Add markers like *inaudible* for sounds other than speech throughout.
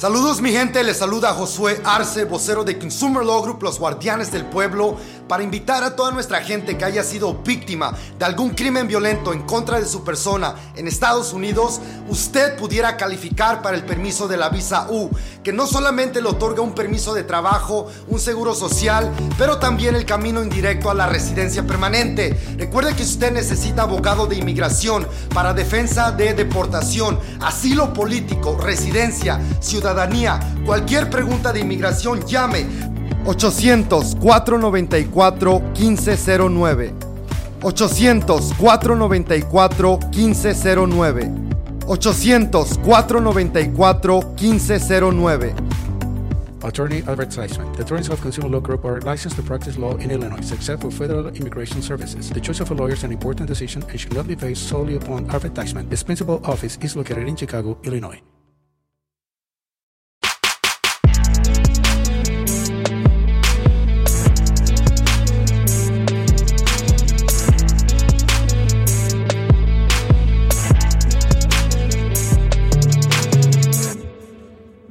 Saludos mi gente, les saluda Josué Arce, vocero de Consumer Law Group, los guardianes del pueblo, para invitar a toda nuestra gente que haya sido víctima de algún crimen violento en contra de su persona en Estados Unidos, usted pudiera calificar para el permiso de la visa U, que no solamente le otorga un permiso de trabajo, un seguro social, pero también el camino indirecto a la residencia permanente. Recuerde que usted necesita abogado de inmigración para defensa de deportación, asilo político, residencia, ciudadanía. Cualquier pregunta de inmigración llame 800-494-1509. 800-494-1509. 800-494-1509. Attorney Advertisement. The attorneys of Consumer Law Group are licensed to practice law in Illinois, except for federal immigration services. The choice of a lawyer is an important decision and should not be based solely upon advertisement. Its principal office is located in Chicago, Illinois.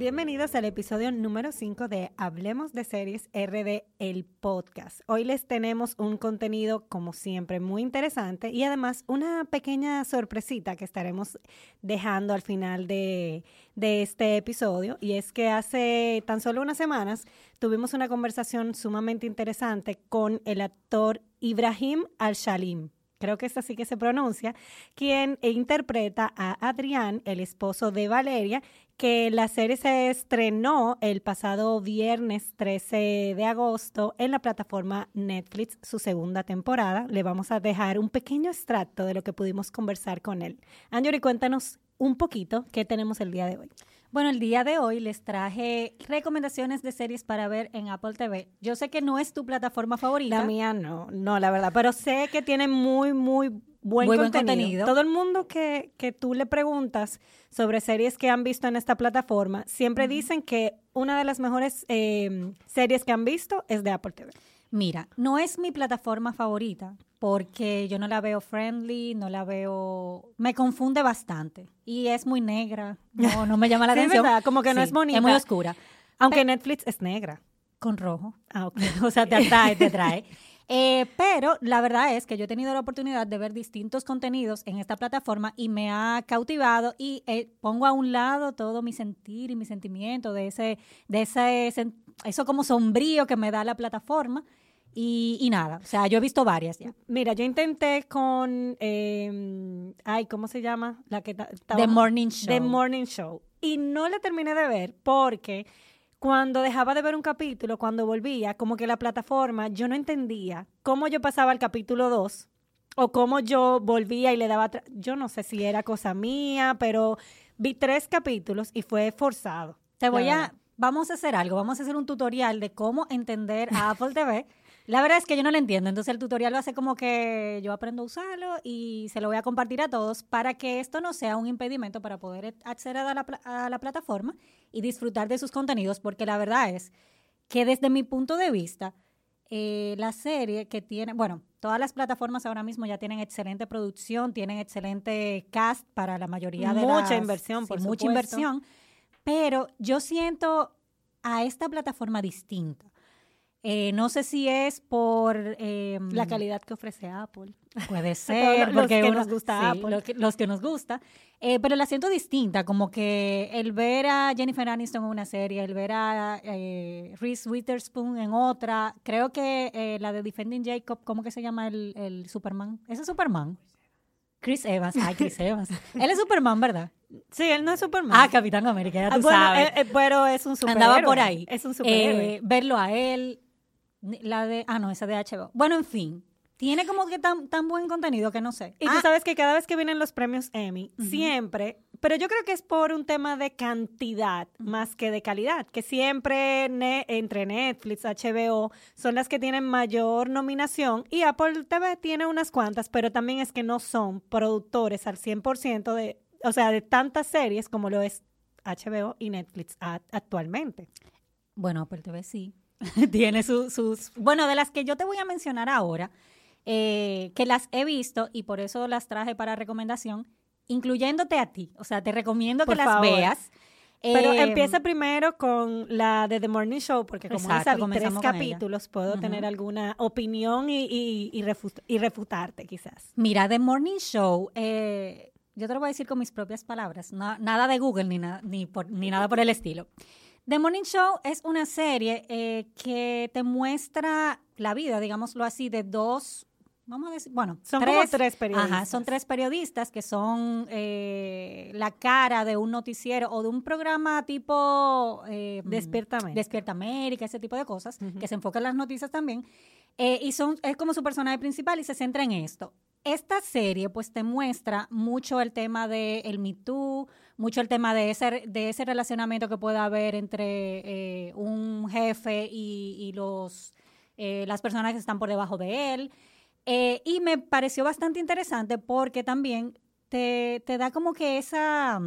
Bienvenidos al episodio número 5 de Hablemos de Series RD, el podcast. Hoy les tenemos un contenido, como siempre, muy interesante y además una pequeña sorpresita que estaremos dejando al final de, de este episodio. Y es que hace tan solo unas semanas tuvimos una conversación sumamente interesante con el actor Ibrahim Al-Shalim creo que es así que se pronuncia, quien interpreta a Adrián, el esposo de Valeria, que la serie se estrenó el pasado viernes 13 de agosto en la plataforma Netflix, su segunda temporada. Le vamos a dejar un pequeño extracto de lo que pudimos conversar con él. Anjori, cuéntanos un poquito qué tenemos el día de hoy. Bueno, el día de hoy les traje recomendaciones de series para ver en Apple TV. Yo sé que no es tu plataforma favorita. La mía no, no, la verdad, pero sé que tiene muy, muy buen, contenido. Todo el mundo que, que, tú le preguntas sobre series que han visto en esta plataforma, siempre dicen que una de las mejores eh, series que han visto es de Apple TV. Mira, no es mi plataforma favorita porque yo no la veo friendly, no la veo... Me confunde bastante y es muy negra, no, no me llama la *laughs* atención. Verdad, como que no es bonita. Es muy oscura. Aunque Netflix es negra. Con rojo. Ah, ok. *laughs* o sea, te atrae, te trae. *laughs* Eh, pero la verdad es que yo he tenido la oportunidad de ver distintos contenidos en esta plataforma y me ha cautivado y eh, pongo a un lado todo mi sentir y mi sentimiento de ese, de ese, eso como sombrío que me da la plataforma. Y, nada, o sea, yo he visto varias ya. Mira, yo intenté con, eh, ay, ¿cómo se llama? La que The Morning Show. The Morning Show. Y no la terminé de ver porque cuando dejaba de ver un capítulo, cuando volvía, como que la plataforma, yo no entendía cómo yo pasaba al capítulo 2 o cómo yo volvía y le daba, yo no sé si era cosa mía, pero vi tres capítulos y fue forzado. Te voy a, vamos a hacer algo, vamos a hacer un tutorial de cómo entender a Apple TV. La verdad es que yo no lo entiendo, entonces el tutorial lo hace como que yo aprendo a usarlo y se lo voy a compartir a todos para que esto no sea un impedimento para poder acceder a la, a la plataforma y disfrutar de sus contenidos, porque la verdad es que desde mi punto de vista, eh, la serie que tiene, bueno, todas las plataformas ahora mismo ya tienen excelente producción, tienen excelente cast para la mayoría de mucha inversión, por mucha inversión, pero yo siento a esta plataforma distinta. Eh, no sé si es por em, la calidad que ofrece Apple. Puede *laughs* ser, porque los que nos gusta Apple. los que nos gusta. Eh, pero la siento distinta, como que el ver a Jennifer Aniston en una serie, el ver a eh, Reese Witherspoon en otra, creo que la de Defending Jacob, ¿cómo que se llama el, el Superman? ¿Ese es Superman? Chris Evans, ay, Chris *laughs* Evans. él es Superman, ¿verdad? Sí, él no es Superman. Ah, Capitán América, ya tú ah, sabes. pero es un superhéroe. Andaba por ahí. Es un superhéroe. verlo a él, la de, ah, no, esa de HBO. Bueno, en fin, tiene como que tan, tan buen contenido que no sé. Y tú ah. sabes que cada vez que vienen los premios Emmy, siempre, pero yo creo que es por un tema de cantidad más que de calidad, que siempre entre Netflix, HBO, son las que tienen mayor nominación y Apple TV tiene unas cuantas, pero también es que no son productores al 100% de, o sea, de tantas series como lo es HBO y Netflix actualmente. Bueno, Apple TV sí. *laughs* tiene sus... Bueno, de las que yo te voy a mencionar ahora, eh, que las he visto y por eso las traje para recomendación, incluyéndote a ti. O sea, te recomiendo que las veas. Pero Eh, empieza primero con la de The Morning Show, porque como Exacto, vi tres ella. capítulos, puedo tener alguna opinión y, y, y y refutarte quizás. Mira, The Morning Show, eh, yo te lo voy a decir con mis propias palabras, na- nada de Google ni, na- ni, por- ni nada por el estilo. The Morning Show es una serie eh, que te muestra la vida, digámoslo así, de dos, vamos a decir, bueno, Son como tres periodistas. Ajá, son tres periodistas que son eh, la cara de un noticiero o de un programa tipo... eh, Despierta América. Despierta América, ese tipo de cosas, que se enfocan en las noticias también. Eh, y son, es como su personaje principal y se centra en esto. Esta serie pues te muestra mucho el tema del el Me Too, mucho el tema de ese, de ese relacionamiento que puede haber entre eh, un jefe y, los, eh, las personas que están por debajo de él. Eh, y me pareció bastante interesante porque también te, te da como que esa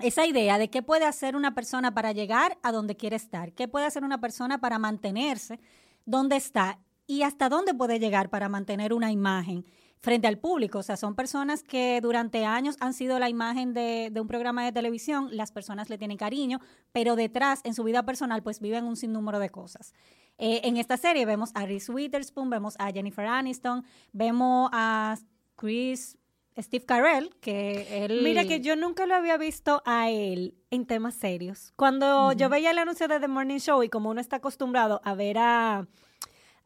esa idea de qué puede hacer una persona para llegar a donde quiere estar, qué puede hacer una persona para mantenerse donde está y hasta dónde puede llegar para mantener una imagen frente al público. O sea, son personas que durante años han sido la imagen de, de un programa de televisión, las personas le tienen cariño, pero detrás, en su vida personal, pues viven un sinnúmero de cosas. Eh, en esta serie vemos a Reese Witherspoon, vemos a Jennifer Aniston, vemos a Chris, Steve Carell, que él... Mira que yo nunca lo había visto a él en temas serios. Cuando yo veía el anuncio de The Morning Show y como uno está acostumbrado a ver a,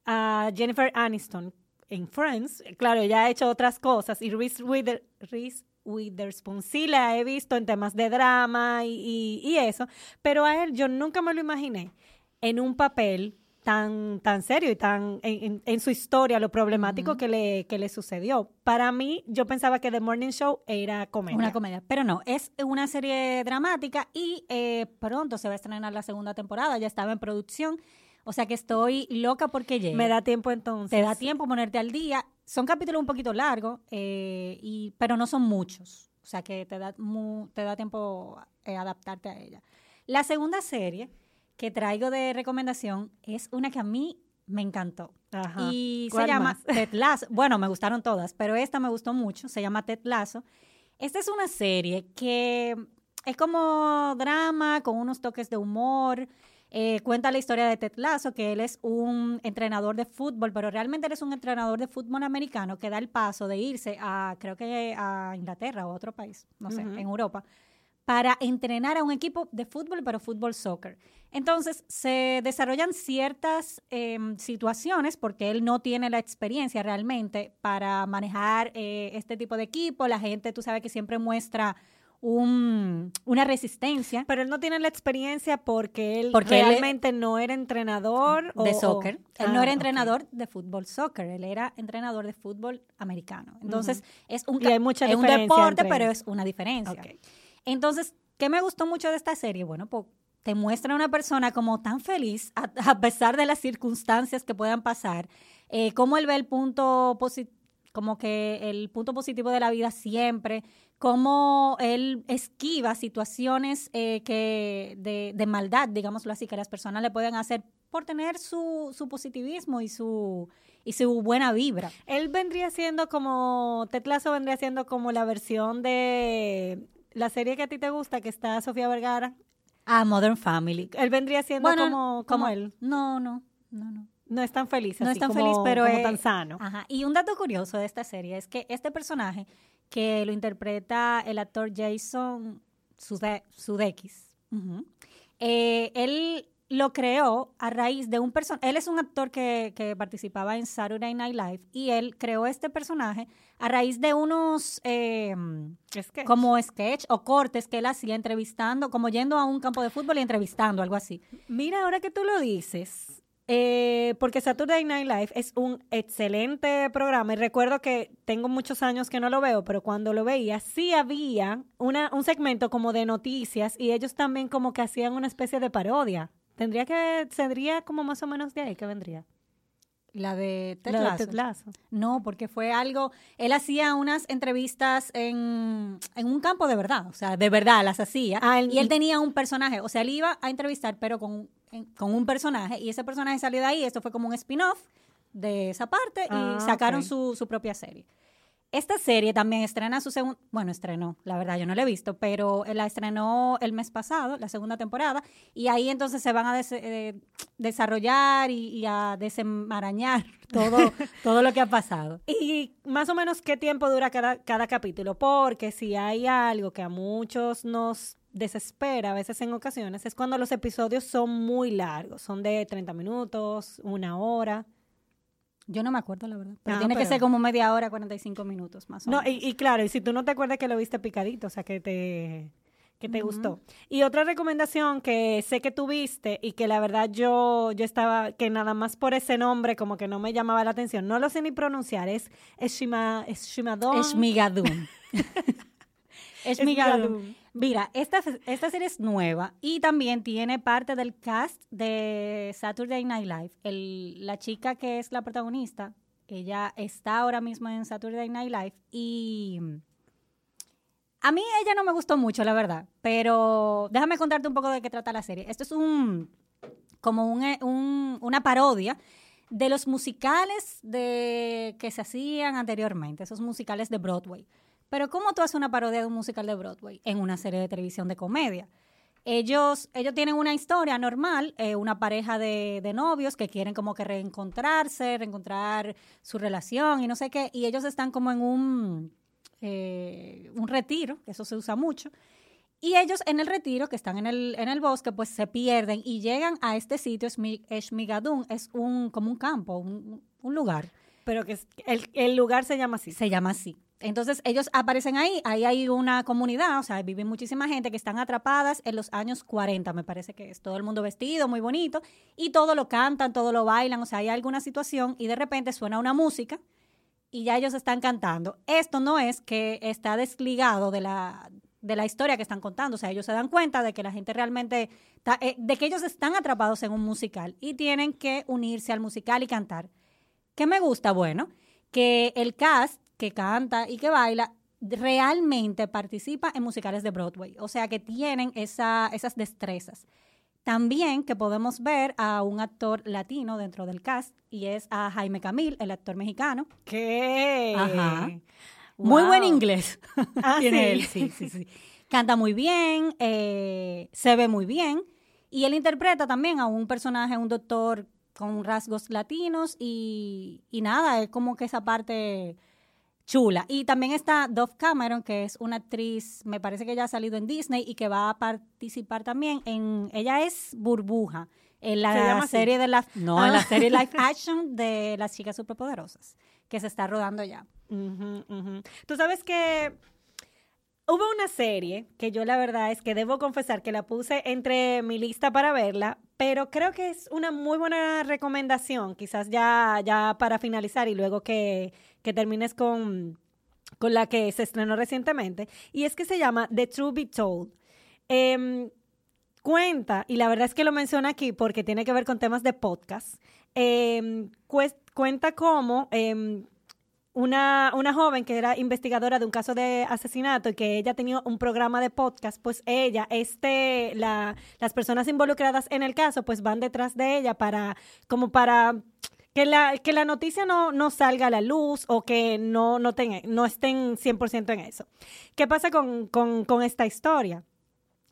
a Jennifer Aniston en Friends, claro, ella ha hecho otras cosas y Reese, Wither- Reese Witherspoon sí la he visto en temas de drama y, y- y eso, pero a él yo nunca me lo imaginé en un papel tan, tan serio y tan en, en- en su historia, lo problemático que, le, que le sucedió. Para mí, yo pensaba que The Morning Show era comedia. Una comedia, pero no, es una serie dramática y eh, pronto se va a estrenar la segunda temporada, ya estaba en producción, o sea que estoy loca porque llegue. Me da tiempo entonces. Te da tiempo ponerte al día. Son capítulos un poquito largos, eh, y, pero no son muchos. O sea que te da, mu- te da tiempo eh, adaptarte a ella. La segunda serie que traigo de recomendación es una que a mí me encantó. Ajá. Y se ¿Cuál llama? *laughs* Ted Lasso. Bueno, me gustaron todas, pero esta me gustó mucho. Se llama Ted Lasso. Esta es una serie que es como drama con unos toques de humor. Eh, cuenta la historia de Ted Lasso, que él es un entrenador de fútbol, pero realmente él es un entrenador de fútbol americano que da el paso de irse a, creo que a Inglaterra o a otro país, no sé, en Europa, para entrenar a un equipo de fútbol, pero fútbol soccer. Entonces, se desarrollan ciertas em, situaciones, porque él no tiene la experiencia realmente para manejar eh, este tipo de equipo. La gente, tú sabes que siempre muestra un- una resistencia Pero él no tiene la experiencia porque él Porque él- realmente no era entrenador de o- soccer. Él Ah, no era ok. entrenador de fútbol soccer, él era entrenador de fútbol americano. Entonces, es un, Y hay mucha es un deporte, pero es una diferencia. Entonces, ¿qué me gustó mucho de esta serie? Bueno, pues te muestra una persona como tan feliz a, *laughs* a pesar de las circunstancias que puedan pasar, eh, cómo él ve el punto positivo como que el punto positivo de la vida siempre, cómo él esquiva situaciones eh, que de, de maldad, digámoslo así, que las personas le pueden hacer por tener su, su positivismo y su, y su buena vibra. Él vendría siendo como, Ted Lasso vendría siendo como la versión de la serie que a ti te gusta, que está Sofía Vergara. A Modern Family. Él vendría siendo como, como él. No, no, no, no. No es tan feliz No así es tan como- feliz, pero como es tan sano. Ajá. Y un dato curioso de esta serie es que este personaje que lo interpreta el actor Jason Sude- Sudeikis, eh, él lo creó a raíz de un personaje. Él es un actor que, que participaba en Saturday Night Live y él creó este personaje a raíz de unos eh, que como sketch o cortes que él hacía entrevistando, como yendo a un campo de fútbol y entrevistando, algo así. Mira, ahora que tú lo dices, eh, porque Saturday Night Live es un excelente programa y recuerdo que tengo muchos años que no lo veo, pero cuando lo veía sí había una, un segmento como de noticias y ellos también como que hacían una especie de parodia. Tendría que, sería como más o menos de ahí que vendría. La de Lasso. No, porque fue algo, él hacía unas entrevistas en, en un campo de verdad, o sea, de verdad las hacía. Ah, y él tenía un personaje, o sea, él iba a entrevistar, pero con, en- con un personaje, y ese personaje salió de ahí, esto fue como un spin-off de esa parte, y Ah, sacaron su, su propia serie. Esta serie también estrena su segundo, bueno, estrenó, la verdad yo no la he visto, pero la estrenó el mes pasado, la segunda temporada, y ahí entonces se van a eh, desarrollar y, a desenmarañar *laughs* todo, *laughs* todo lo que ha pasado. Y más o menos qué tiempo dura cada, cada capítulo, porque si hay algo que a muchos nos desespera a veces en ocasiones es cuando los episodios son muy largos, son de 30 minutos, una hora. Yo no me acuerdo, la verdad. Pero ah, tiene que ser como media hora, 45 minutos más o menos. No, y, claro, y si tú no te acuerdas que lo viste picadito, o sea, que te, que te gustó. Y otra recomendación que sé que tuviste y que la verdad yo, yo estaba, que nada más por ese nombre como que no me llamaba la atención, no lo sé ni pronunciar, es Eshima, Eshimadon. Esmigadun. *laughs* Mira, esta, esta serie es nueva y también tiene parte del cast de Saturday Night Live. El, la chica que es la protagonista, ella está ahora mismo en Saturday Night Live y a mí ella no me gustó mucho, la verdad, pero déjame contarte un poco de qué trata la serie. Esto es un como un, una parodia de los musicales de, que se hacían anteriormente, esos musicales de Broadway. Pero ¿cómo tú haces una parodia de un musical de Broadway en una serie de televisión de comedia? Ellos, ellos tienen una historia normal, eh, una pareja de, novios que quieren como que reencontrarse, reencontrar su relación y no sé qué, y ellos están como en un, eh, un retiro, que eso se usa mucho, y ellos en el retiro, que están en el, en el bosque, pues se pierden y llegan a este sitio, Eshmigadun, es un, como un campo, un, un lugar. Pero que el, el lugar se llama así. Se llama así. Entonces ellos aparecen ahí, ahí hay una comunidad, o sea, vive muchísima gente que están atrapadas en los años 40, me parece que es todo el mundo vestido, muy bonito, y todo lo cantan, todo lo bailan, o sea, hay alguna situación y de repente suena una música y ya ellos están cantando. Esto no es que está desligado de la, de la historia que están contando, o sea, ellos se dan cuenta de que la gente realmente, eh, de que ellos están atrapados en un musical y tienen que unirse al musical y cantar. ¿Qué me gusta? Bueno, que el cast que canta y que baila realmente participa en musicales de Broadway, o sea que tienen esa, esas destrezas. También que podemos ver a un actor latino dentro del cast y es a Jaime Camil, el actor mexicano. ¿Qué? Ajá. Muy buen inglés. Ah, *laughs* Tiene él, sí, sí, sí. Canta muy bien, eh, se ve muy bien y él interpreta también a un personaje, un doctor con rasgos latinos y, y nada, es como que esa parte chula. Y también está Dove Cameron, que es una actriz, me parece que ya ha salido en Disney y que va a participar también en, ella es Burbuja, en la serie de la, *laughs* no, en la ah. serie live *laughs* action de las chicas superpoderosas, que se está rodando ya. Tú sabes que hubo una serie que yo la verdad es que debo confesar que la puse entre mi lista para verla, pero creo que es una muy buena recomendación, quizás ya, ya para finalizar y luego que, termines con, con la que se estrenó recientemente, y es que se llama The True Be Told. Em, cuenta, y la verdad es que lo menciona aquí porque tiene que ver con temas de podcast, em, cuenta cómo em, una, una joven que era investigadora de un caso de asesinato y que ella tenía un programa de podcast, pues ella, este, la, las personas involucradas en el caso, pues van detrás de ella para, como para que la, que la noticia no, no salga a la luz o que no, no, no estén 100% en eso. ¿Qué pasa con, con, con esta historia?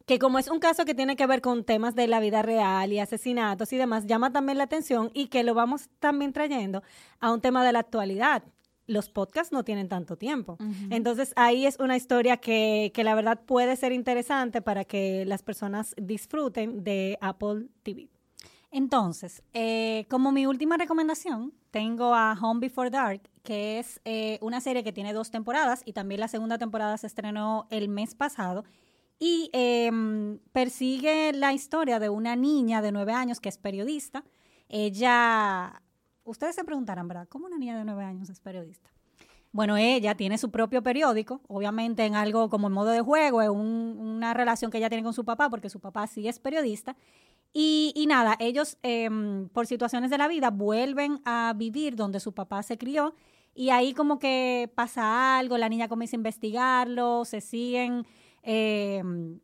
que como es un caso que tiene que ver con temas de la vida real y asesinatos y demás, llama también la atención y que lo vamos también trayendo a un tema de la actualidad, los podcasts no tienen tanto tiempo. Entonces ahí es una historia que, que, la verdad puede ser interesante para que las personas disfruten de Apple TV. Entonces, eh, como mi última recomendación, tengo a Home Before Dark, que es eh, una serie que tiene dos temporadas y también la segunda temporada se estrenó el mes pasado y em, persigue la historia de una niña de nueve años que es periodista. Ella ustedes se preguntarán, ¿verdad? ¿Cómo una niña de nueve años es periodista? Bueno, ella tiene su propio periódico, obviamente en algo como en modo de juego, es una relación que ella tiene con su papá, porque su papá sí es periodista. Y, nada, ellos em, por situaciones de la vida vuelven a vivir donde su papá se crió y ahí como que pasa algo, la niña comienza a investigarlo, se siguen... Em,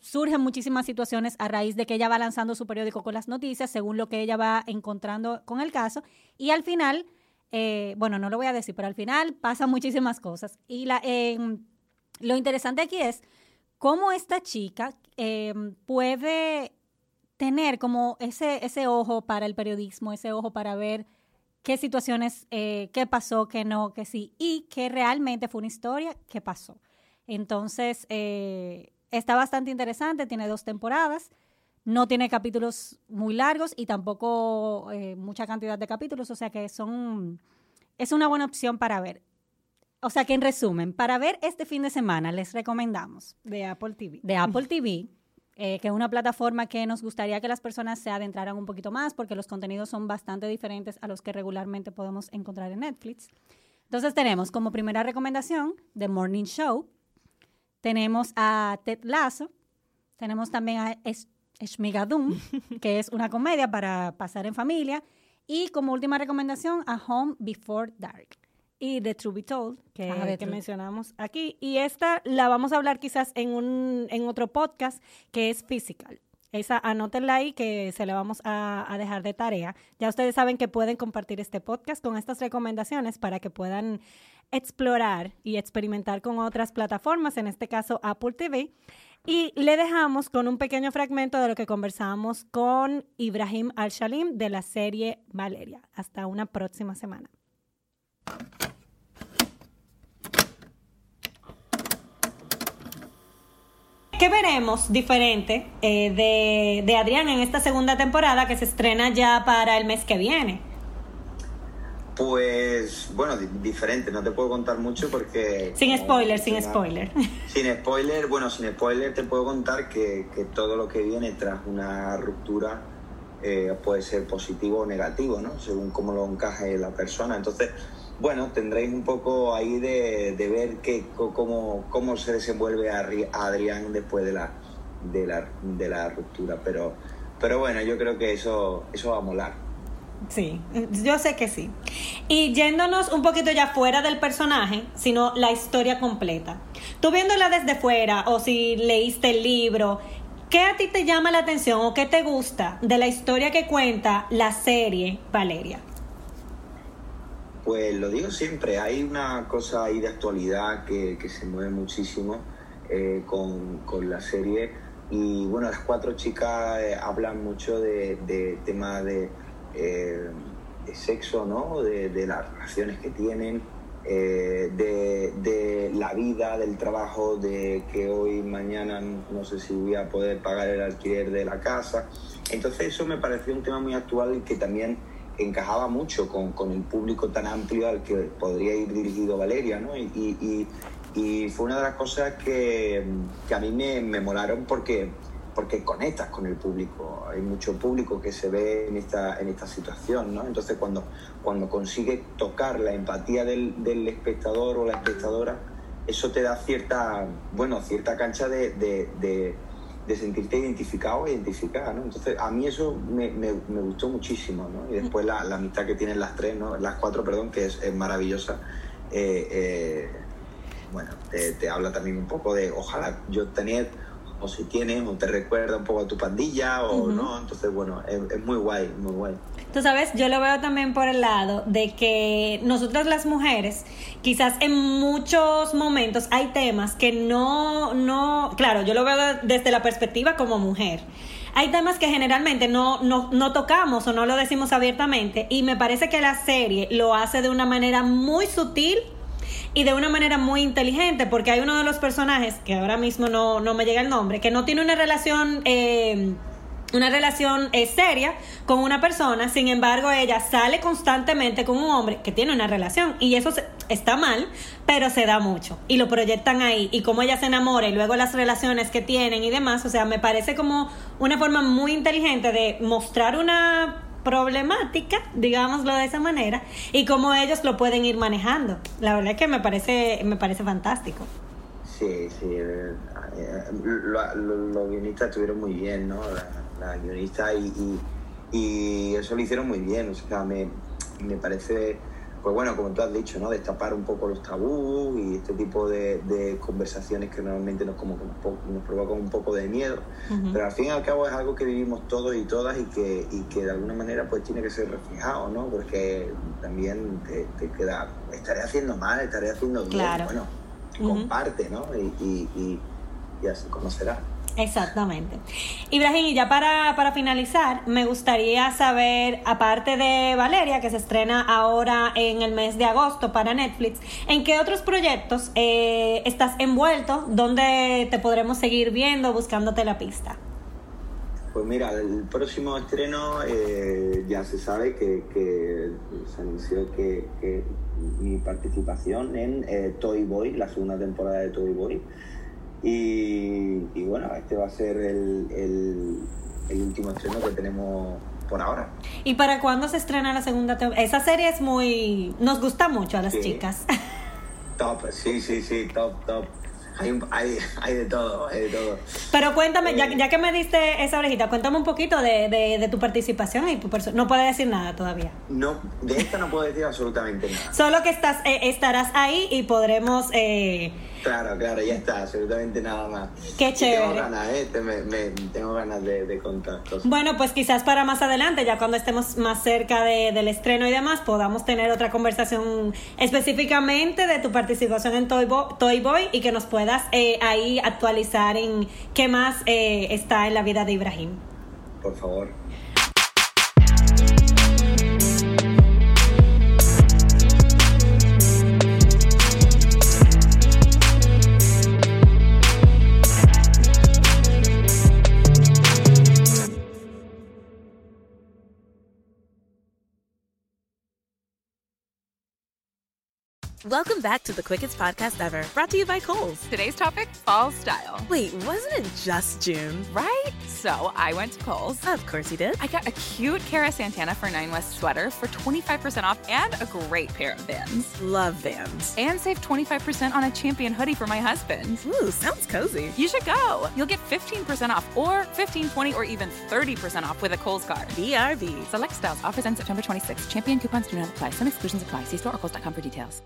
surgen muchísimas situaciones a raíz de que ella va lanzando su periódico con las noticias, según lo que ella va encontrando con el caso, y al final eh, bueno, no lo voy a decir, pero al final pasan muchísimas cosas. Y la, em, lo interesante aquí es cómo esta chica puede tener como ese, ese ojo para el periodismo, ese ojo para ver qué situaciones, eh, qué pasó, qué no, qué sí, y que realmente fue una historia que pasó. Entonces, eh, está bastante interesante, tiene dos temporadas, no tiene capítulos muy largos y tampoco eh, mucha cantidad de capítulos, o sea que son, es una buena opción para ver. O sea que en resumen, para ver este fin de semana les recomendamos de Apple TV. de Apple TV, eh, que es una plataforma que nos gustaría que las personas se adentraran un poquito más porque los contenidos son bastante diferentes a los que regularmente podemos encontrar en Netflix. Entonces tenemos como primera recomendación The Morning Show, tenemos a Ted Lasso, tenemos también a Es- Shmigadum, *laughs* que es una comedia para pasar en familia, y como última recomendación a Home Before Dark. Y The True Be Told, que, The que mencionamos aquí. Y esta la vamos a hablar quizás en, un, en otro podcast, que es Physical. Esa anótenla ahí que se la vamos a, a dejar de tarea. Ya ustedes saben que pueden compartir este podcast con estas recomendaciones para que puedan explorar y experimentar con otras plataformas, en este caso Apple TV. Y le dejamos con un pequeño fragmento de lo que conversamos con Ibrahim Al-Shalim de la serie Valeria. Hasta una próxima semana. ¿Qué veremos diferente eh, de, de Adrián en esta segunda temporada que se estrena ya para el mes que viene? Pues, bueno, di- diferente, no te puedo contar mucho porque... Sin spoiler, sin spoiler. *laughs* Sin spoiler, bueno, sin spoiler te puedo contar que, que todo lo que viene tras una ruptura eh, puede ser positivo o negativo, ¿no? Según cómo lo encaje la persona. Entonces, bueno, tendréis un poco ahí de, de ver que, cómo, cómo se desenvuelve a Adrián después de la, de la, de la ruptura. Pero, pero bueno, yo creo que eso, eso va a molar. Sí, yo sé que sí. Y yéndonos un poquito ya fuera del personaje, sino la historia completa. Tú viéndola desde fuera o si leíste el libro, ¿qué a ti te llama la atención o qué te gusta de la historia que cuenta la serie Valeria? Pues lo digo siempre, hay una cosa ahí de actualidad que, que se mueve muchísimo eh, con, con la serie y bueno, las cuatro chicas eh, hablan mucho de, de temas de, eh, de sexo, ¿no? De, de las relaciones que tienen, de la vida, del trabajo, de que hoy, mañana, no sé si voy a poder pagar el alquiler de la casa. Entonces eso me pareció un tema muy actual y que también encajaba mucho con, con el público tan amplio al que podría ir dirigido Valeria, ¿no? Y, y- y- fue una de las cosas que, que a mí me, me molaron porque, porque conectas con el público. Hay mucho público que se ve en esta, en esta situación, ¿no? Entonces cuando, cuando consigue tocar la empatía del, del espectador o la espectadora, eso te da cierta, bueno, cierta cancha de- de sentirte identificado o identificada, ¿no? Entonces, a mí eso me, me- me gustó muchísimo, ¿no? Y después la, la amistad que tienen las tres, ¿no? Las cuatro, perdón, que es, maravillosa. Eh, eh, bueno, te, te habla también un poco de, ojalá yo tener, o si tienes, o te recuerda un poco a tu pandilla, o Ujú. no. Entonces, bueno, es, es muy guay, muy guay. Tú sabes, yo lo veo también por el lado de que nosotras las mujeres, quizás en muchos momentos hay temas que no, no, claro, yo lo veo desde la perspectiva como mujer. Hay temas que generalmente no, no, no tocamos o no lo decimos abiertamente y me parece que la serie lo hace de una manera muy sutil y de una manera muy inteligente, porque hay uno de los personajes, que ahora mismo no, no me llega el nombre, que no tiene una relación, eh, una relación eh, seria con una persona, sin embargo ella sale constantemente con un hombre que tiene una relación y eso se- está mal, pero se da mucho y lo proyectan ahí y cómo ella se enamora y luego las relaciones que tienen y demás, o sea, me parece como una forma muy inteligente de mostrar una problemática, digámoslo de esa manera, y cómo ellos lo pueden ir manejando. La verdad es que me parece, me parece fantástico. Sí, sí. eh, eh, lo- lo- los guionistas estuvieron muy bien, ¿no? La, la guionista y, y, y eso lo hicieron muy bien. O sea, me, me parece pues bueno, como tú has dicho, ¿no? Destapar un poco los tabús y este tipo de, de conversaciones que normalmente nos, como, nos provocan un poco de miedo. Pero al fin y al cabo es algo que vivimos todos y todas y que, y que de alguna manera pues tiene que ser reflejado, ¿no? Porque también te, queda, estaré haciendo mal, estaré haciendo bien. Bueno, comparte, ¿no? Y, y, y, y así conocerás. Exactamente. Ibrahim, y ya para, para, finalizar, me gustaría saber, aparte de Valeria, que se estrena ahora en el mes de agosto para Netflix, ¿en qué otros proyectos eh, estás envuelto? ¿Dónde te podremos seguir viendo, buscándote la pista? Pues mira, el próximo estreno eh, ya se sabe que, se anunció que, que, mi participación en eh, Toy Boy, la segunda temporada de Toy Boy. Y, bueno, este va a ser el, último estreno que tenemos por ahora. ¿Y para cuándo se estrena la segunda temporada? Esa serie es muy... nos gusta mucho a las chicas. *laughs* Top, sí, sí, sí, top, top. Hay, hay, hay, de todo, hay de todo. Pero cuéntame, ya, eh, ya, que me diste esa orejita, cuéntame un poquito de, de, tu participación y tu No puedes decir nada todavía. No, de esta no puedo decir absolutamente nada. Solo que estás, eh, estarás ahí y podremos eh, Claro, claro, ya está, absolutamente nada más. Qué chévere. Tengo ganas, ¿eh? tengo ganas de, contar cosas. Bueno, pues quizás para más adelante, ya cuando estemos más cerca del estreno y demás, podamos tener otra conversación específicamente de tu participación en Toy, Boy y que nos puedas eh, ahí actualizar en qué más eh, está en la vida de Ibrahim. Por favor. Welcome back to the quickest podcast ever, brought to you by Kohl's. Today's topic fall style. Wait, wasn't it just June? Right? So I went to Kohl's. Of course you did. I got a cute Cara Santana for Nine West sweater for 25% off and a great pair of Vans. Love Vans. And save 25% on a champion hoodie for my husband. Ooh, sounds cozy. You should go. You'll get 15% off or 15, 20, or even 30% off with a Kohl's card. BRB. Select styles. Offers end September 26. Champion coupons do not apply. Some exclusions apply. See store or Kohl's.com for details.